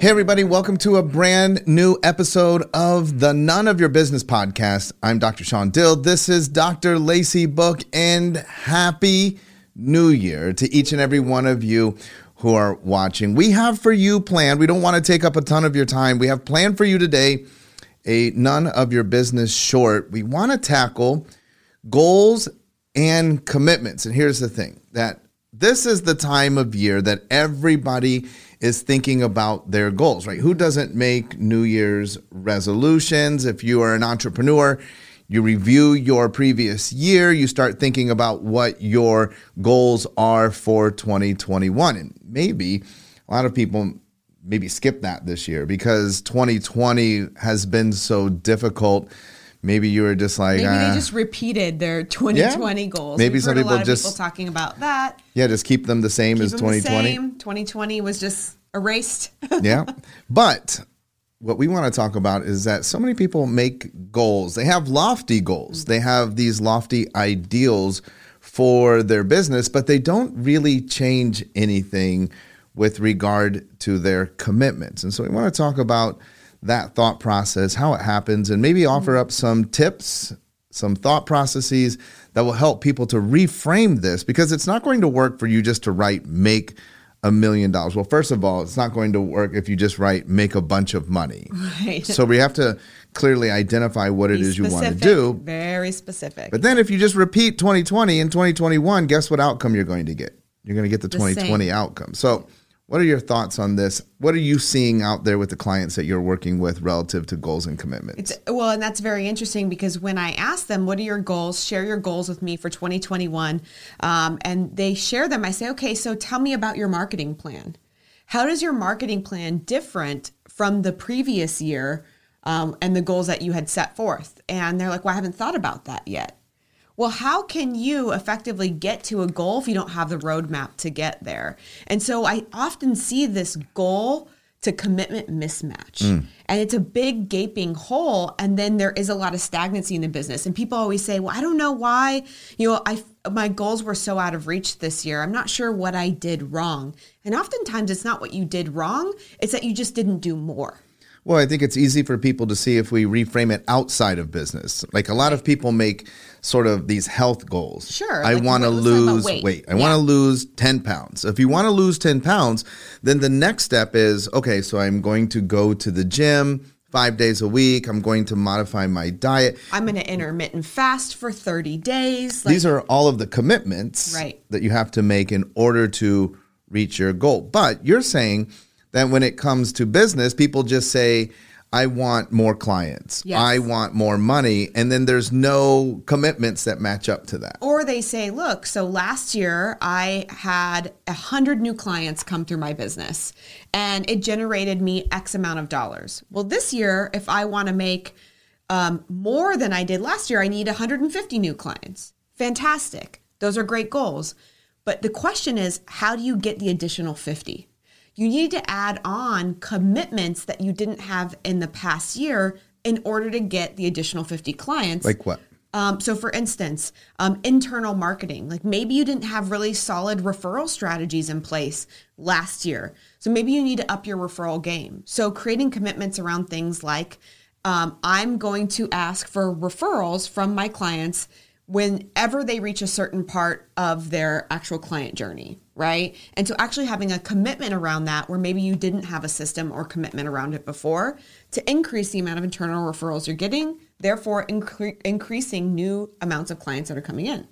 Hey, everybody, welcome to a brand new episode of the None of Your Business podcast. I'm Dr. Sean Dill. This is Dr. Lacey Book, and happy new year to each and every one of you who are watching. We have for you planned, we don't want to take up a ton of your time. We have planned for you today a None of Your Business short. We want to tackle goals and commitments. And here's the thing that this is the time of year that everybody is thinking about their goals, right? Who doesn't make New Year's resolutions? If you are an entrepreneur, you review your previous year, you start thinking about what your goals are for 2021. And maybe a lot of people maybe skip that this year because 2020 has been so difficult. Maybe you were just like, maybe uh, they just repeated their 2020 Yeah. goals. Maybe We've some people just- people talking about that. yeah, just keep them the same as Keep them the 2020. same. 2020 was just erased. yeah. But what we want to talk about is that so many people make goals. They have lofty goals. They have these lofty ideals for their business, but they don't really change anything with regard to their commitments. And so we want to talk about that thought process, how it happens, and maybe offer up some tips, some thought processes that will help people to reframe this because it's not going to work for you just to write make a million dollars. Well, first of all, it's not going to work if you just write make a bunch of money. Right. So we have to clearly identify what it Be is you want to do. Very specific. But then if you just repeat 2020 and 2021, guess what outcome you're going to get? You're going to get the, The 2020 same. outcome. So, what are your thoughts on this? What are you seeing out there with the clients that you're working with relative to goals and commitments? It's, well, and that's very interesting because when I ask them, "What are your goals?" Share your goals with me for 2021, um, and they share them. I say, "Okay, so tell me about your marketing plan. How does your marketing plan different from the previous year um, and the goals that you had set forth?" And they're like, "Well, I haven't thought about that yet." Well, how can you effectively get to a goal if you don't have the roadmap to get there? And so I often see this goal to commitment mismatch. Mm. And it's a big gaping hole. And then there is a lot of stagnancy in the business. And people always say, well, I don't know why, you know, I my goals were so out of reach this year. I'm not sure what I did wrong. And oftentimes it's not what you did wrong, it's that you just didn't do more. Well, I think it's easy for people to see if we reframe it outside of business. Like a lot of people make sort of these health goals. Sure, I like want to let's talk about lose weight. weight. I Yeah. want to lose 10 pounds. If you want to lose 10 pounds, then the next step is okay, so I'm going to go to the gym five days a week. I'm going to modify my diet. I'm going to intermittent fast for 30 days. Like, These are all of the commitments Right. that you have to make in order to reach your goal. But you're saying that when it comes to business, people just say, I want more clients. Yes. I want more money. And then there's no commitments that match up to that. Or they say, look, so last year I had a hundred new clients come through my business and it generated me X amount of dollars. Well, this year, if I want to make um, more than I did last year, I need 150 new clients. Fantastic. Those are great goals. But the question is, how do you get the additional 50? You need to add on commitments that you didn't have in the past year in order to get the additional 50 clients. Like what? Um, so, for instance, um, internal marketing, like maybe you didn't have really solid referral strategies in place last year. So, maybe you need to up your referral game. So, creating commitments around things like um, I'm going to ask for referrals from my clients whenever they reach a certain part of their actual client journey, right? And so, actually having a commitment around that where maybe you didn't have a system or commitment around it before to increase the amount of internal referrals you're getting, therefore incre- increasing new amounts of clients that are coming in.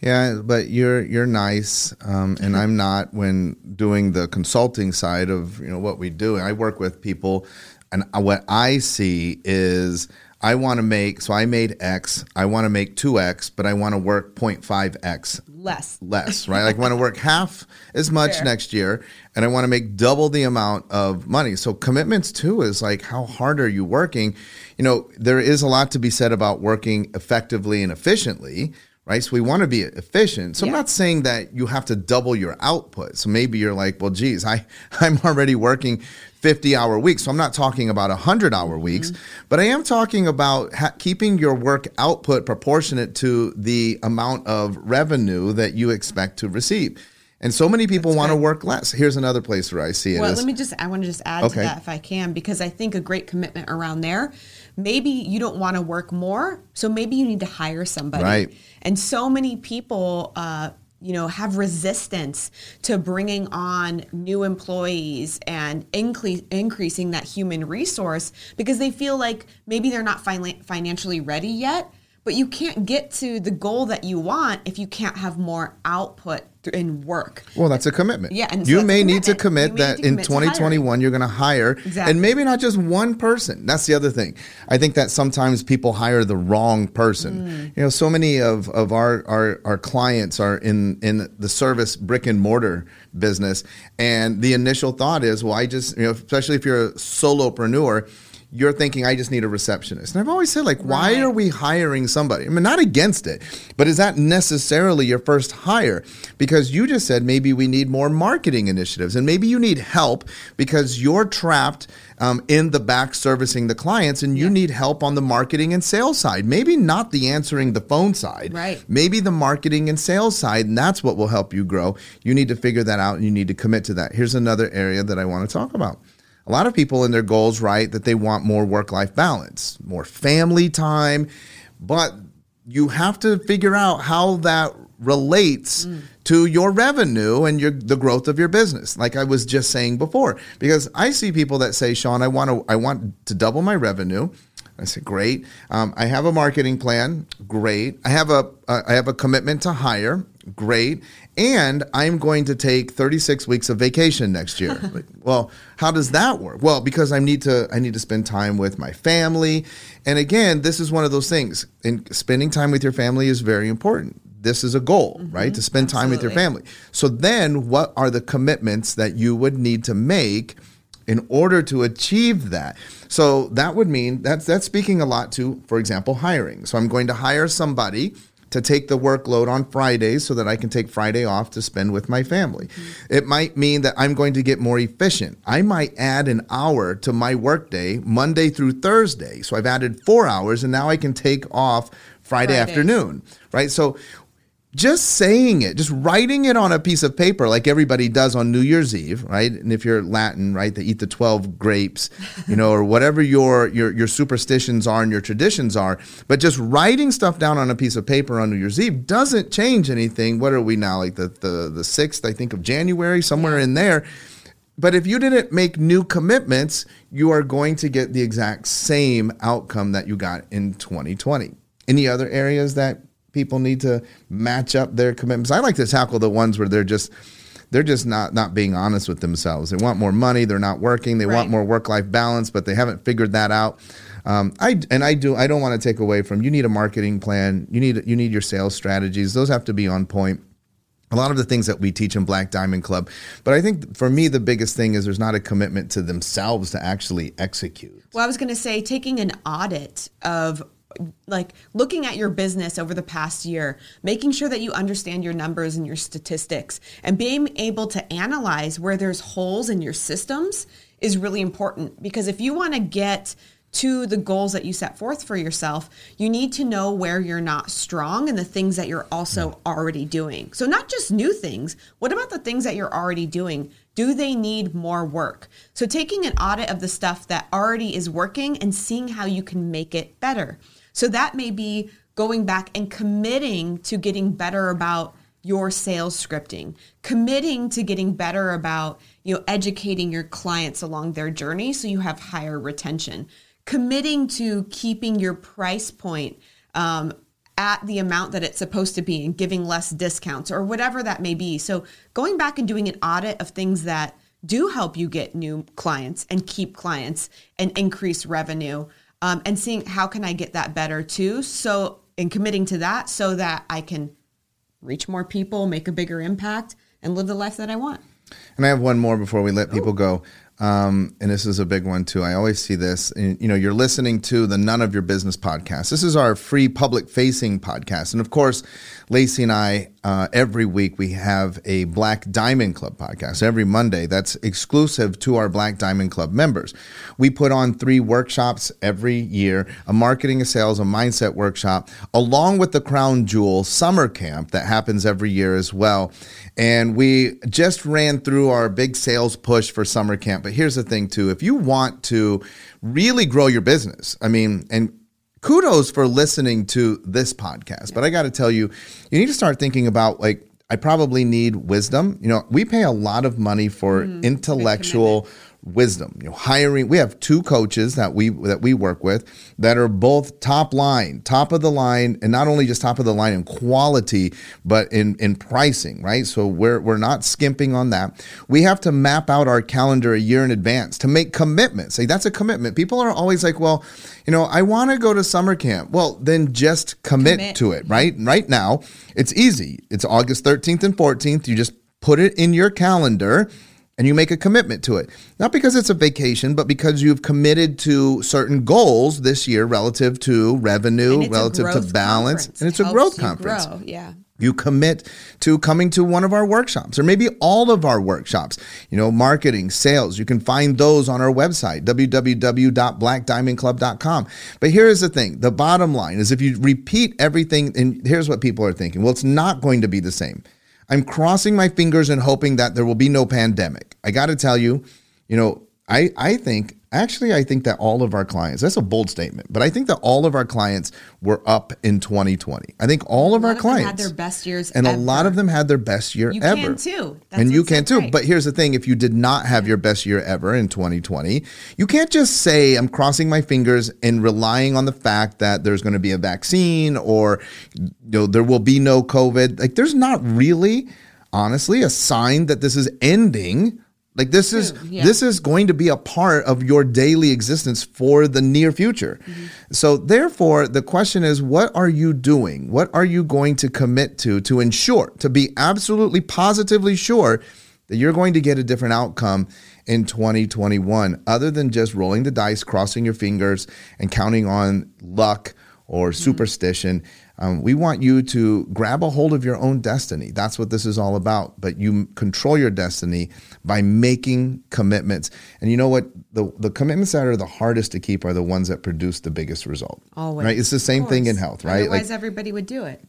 Yeah, but you're you're nice, um, and I'm not. When doing the consulting side of you know what we do, I work with people, and what I see is I want to make. So I made X. I want to make two X, but I want to work 0.5 X Less. less, right? Like I want to work half as much Fair. next year, and I want to make double the amount of money. So commitments too is like how hard are you working? You know, there is a lot to be said about working effectively and efficiently, right? So we want to be efficient. So I'm not saying that you have to double your output. So maybe you're like, well, geez, I I'm already working 50 hour weeks. So I'm not talking about 100 hour mm-hmm. weeks, but I am talking about ha- keeping your work output proportionate to the amount of revenue that you expect to receive. And so many people want to work less. Here's another place where I see it. Well, is- let me just, I want to just add to that if I can, because I think a great commitment around there. Maybe you don't want to work more, so maybe you need to hire somebody. Right. And so many people, uh, you know, have resistance to bringing on new employees and increase, increasing that human resource because they feel like maybe they're not fin- financially ready yet. But you can't get to the goal that you want if you can't have more output in work. Well, that's a commitment. Yeah, and so you may need to commit that to in commit hiring. 2021 you're going to hire, Exactly. and maybe not just one person. That's the other thing. I think that sometimes people hire the wrong person. Mm. You know, so many of, of our, our our clients are in in the service brick and mortar business, and the initial thought is, well, I just you know, especially if you're a solopreneur. You're thinking I just need a receptionist. And I've always said, like, why Right. are we hiring somebody? I mean, not against it, but is that necessarily your first hire? Because you just said maybe we need more marketing initiatives, and maybe you need help because you're trapped um, in the back servicing the clients, and you need help on the marketing and sales side. Maybe not the answering the phone side, Right. Maybe the marketing and sales side, and that's what will help you grow. You need to figure that out, and you need to commit to that. Here's another area that I want to talk about a lot of people in their goals write that they want more work life balance, more family time, but you have to figure out how that relates mm. to your revenue and your the growth of your business. Like I was just saying before, because I see people that say, "Sean, I want to I want to double my revenue." I said, "Great. Um, I have a marketing plan. Great. I have a uh, I have a commitment to hire. Great. And I'm going to take 36 weeks of vacation next year." Like, well, how does that work? Well, because I need to I need to spend time with my family. And again, this is one of those things. And spending time with your family is very important. This is a goal, right? To spend time with your family. So then what are the commitments that you would need to make in order to achieve that. So that would mean that's that's speaking a lot to, for example, hiring. So I'm going to hire somebody to take the workload on Fridays so that I can take Friday off to spend with my family. Mm-hmm. It might mean that I'm going to get more efficient. I might add an hour to my workday Monday through Thursday. So I've added 4 hours and now I can take off Friday Fridays. afternoon, right? So just saying it, just writing it on a piece of paper like everybody does on New Year's Eve, right? And if you're Latin, right, they eat the 12 grapes, you know, or whatever your your your superstitions are and your traditions are, but just writing stuff down on a piece of paper on New Year's Eve doesn't change anything. What are we now like the the the 6th, I think of January, somewhere in there. But if you didn't make new commitments, you are going to get the exact same outcome that you got in 2020. Any other areas that people need to match up their commitments? I like to tackle the ones where they're just they're just not not being honest with themselves. They want more money, they're not working, they want more work-life balance, but they haven't figured that out. Um, I and I do I don't want to take away from you need a marketing plan, you need you need your sales strategies. Those have to be on point a lot of the things that we teach in Black Diamond Club. But I think for me, the biggest thing is there's not a commitment to themselves to actually execute. Well, I was going to say taking an audit of like looking at your business over the past year, making sure that you understand your numbers and your statistics and being able to analyze where there's holes in your systems is really important because if you want to get to the goals that you set forth for yourself, you need to know where you're not strong and the things that you're also already doing. So, not just new things, what about the things that you're already doing? Do they need more work? So, taking an audit of the stuff that already is working and seeing how you can make it better. So, that may be going back and committing to getting better about your sales scripting, committing to getting better about, you know, educating your clients along their journey so you have higher retention, committing to keeping your price point um, at the amount that it's supposed to be and giving less discounts or whatever that may be. So going back and doing an audit of things that do help you get new clients and keep clients and increase revenue um, and seeing how can I get that better too. So and committing to that so that I can reach more people, make a bigger impact, and live the life that I want. And I have one more before we let people go. Um, and this is a big one too. I always see this. And, you know, you're listening to the None of Your Business podcast. This is our free public facing podcast. And of course, Lacey and I uh, every week we have a Black Diamond Club podcast every Monday that's exclusive to our Black Diamond Club members. We put on three workshops every year a marketing, a sales, a mindset workshop, along with the Crown Jewel summer camp that happens every year as well. And we just ran through our big sales push for summer camp. But here's the thing, too if you want to really grow your business, I mean, and kudos for listening to this podcast. But I got to tell you, you need to start thinking about like, I probably need wisdom. You know, we pay a lot of money for intellectual wisdom. You know, hiring. We have two coaches that we that we work with that are both top line, top of the line, and not only just top of the line in quality, but in in pricing. Right. So we're we're not skimping on that. We have to map out our calendar a year in advance to make commitments. Like that's a commitment. People are always like, well, you know, I want to go to summer camp. Well, then just commit, Commit. to it. Right. Right now, it's easy. It's August 13th and 14th. You just put it in your calendar and you make a commitment to it. Not because it's a vacation, but because you've committed to certain goals this year relative to revenue, And it's a relative to balance. conference. And it's a growth conference. grow, Yeah. You commit to coming to one of our workshops or maybe all of our workshops. You know, marketing, sales, you can find those on our website, www.blackdiamondclub.com. But here's the thing the bottom line is if you repeat everything, and here's what people are thinking well, it's not going to be the same. I'm crossing my fingers and hoping that there will be no pandemic. I got to tell you, you know, I, I think, actually, I think that all of our clients, that's a bold statement, but I think that all of our clients were up in 2020. I think all of our of clients had their best years and a lot of them had their best year You ever. can too. That's and you can so too. great. But here's the thing if you did not have your best year ever in 2020, you can't just say, I'm crossing my fingers and relying on the fact that there's going to be a vaccine or you know, there will be no COVID. Like, there's not really, honestly, a sign that this is ending. Like this is yeah. this is going to be a part of your daily existence for the near future. Mm-hmm. So therefore the question is what are you doing? What are you going to commit to to ensure to be absolutely positively sure that you're going to get a different outcome in 2021 other than just rolling the dice, crossing your fingers and counting on luck or superstition. Um, we want you to grab a hold of your own destiny. That's what this is all about. But you control your destiny by making commitments. And you know what? The, the commitments that are the hardest to keep are the ones that produce the biggest result. Always. Right? It's the same thing in health, right? Otherwise, everybody would do it.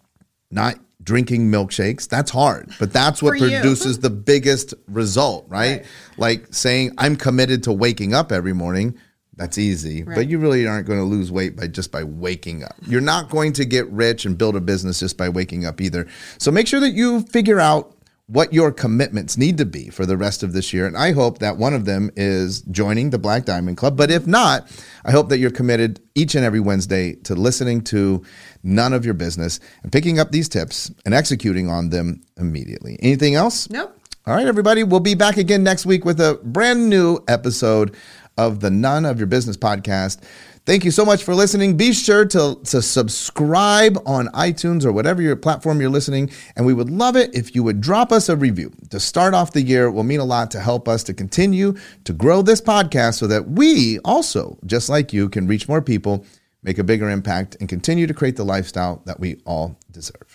not drinking milkshakes that's hard but that's what produces the biggest result right? Right. like saying i'm committed to waking up every morning that's easy but you really aren't going to lose weight by just by waking up you're not going to get rich and build a business just by waking up either so make sure that you figure out what your commitments need to be for the rest of this year. And I hope that one of them is joining the Black Diamond Club. But if not, I hope that you're committed each and every Wednesday to listening to None of Your Business and picking up these tips and executing on them immediately. Anything else? Nope. All right, everybody. We'll be back again next week with a brand new episode of the None of Your Business podcast. Thank you so much for listening. Be sure to, to subscribe on iTunes or whatever your platform you're listening. And we would love it if you would drop us a review. To start off the year It will mean a lot to help us to continue to grow this podcast so that we also, just like you, can reach more people, make a bigger impact, and continue to create the lifestyle that we all deserve.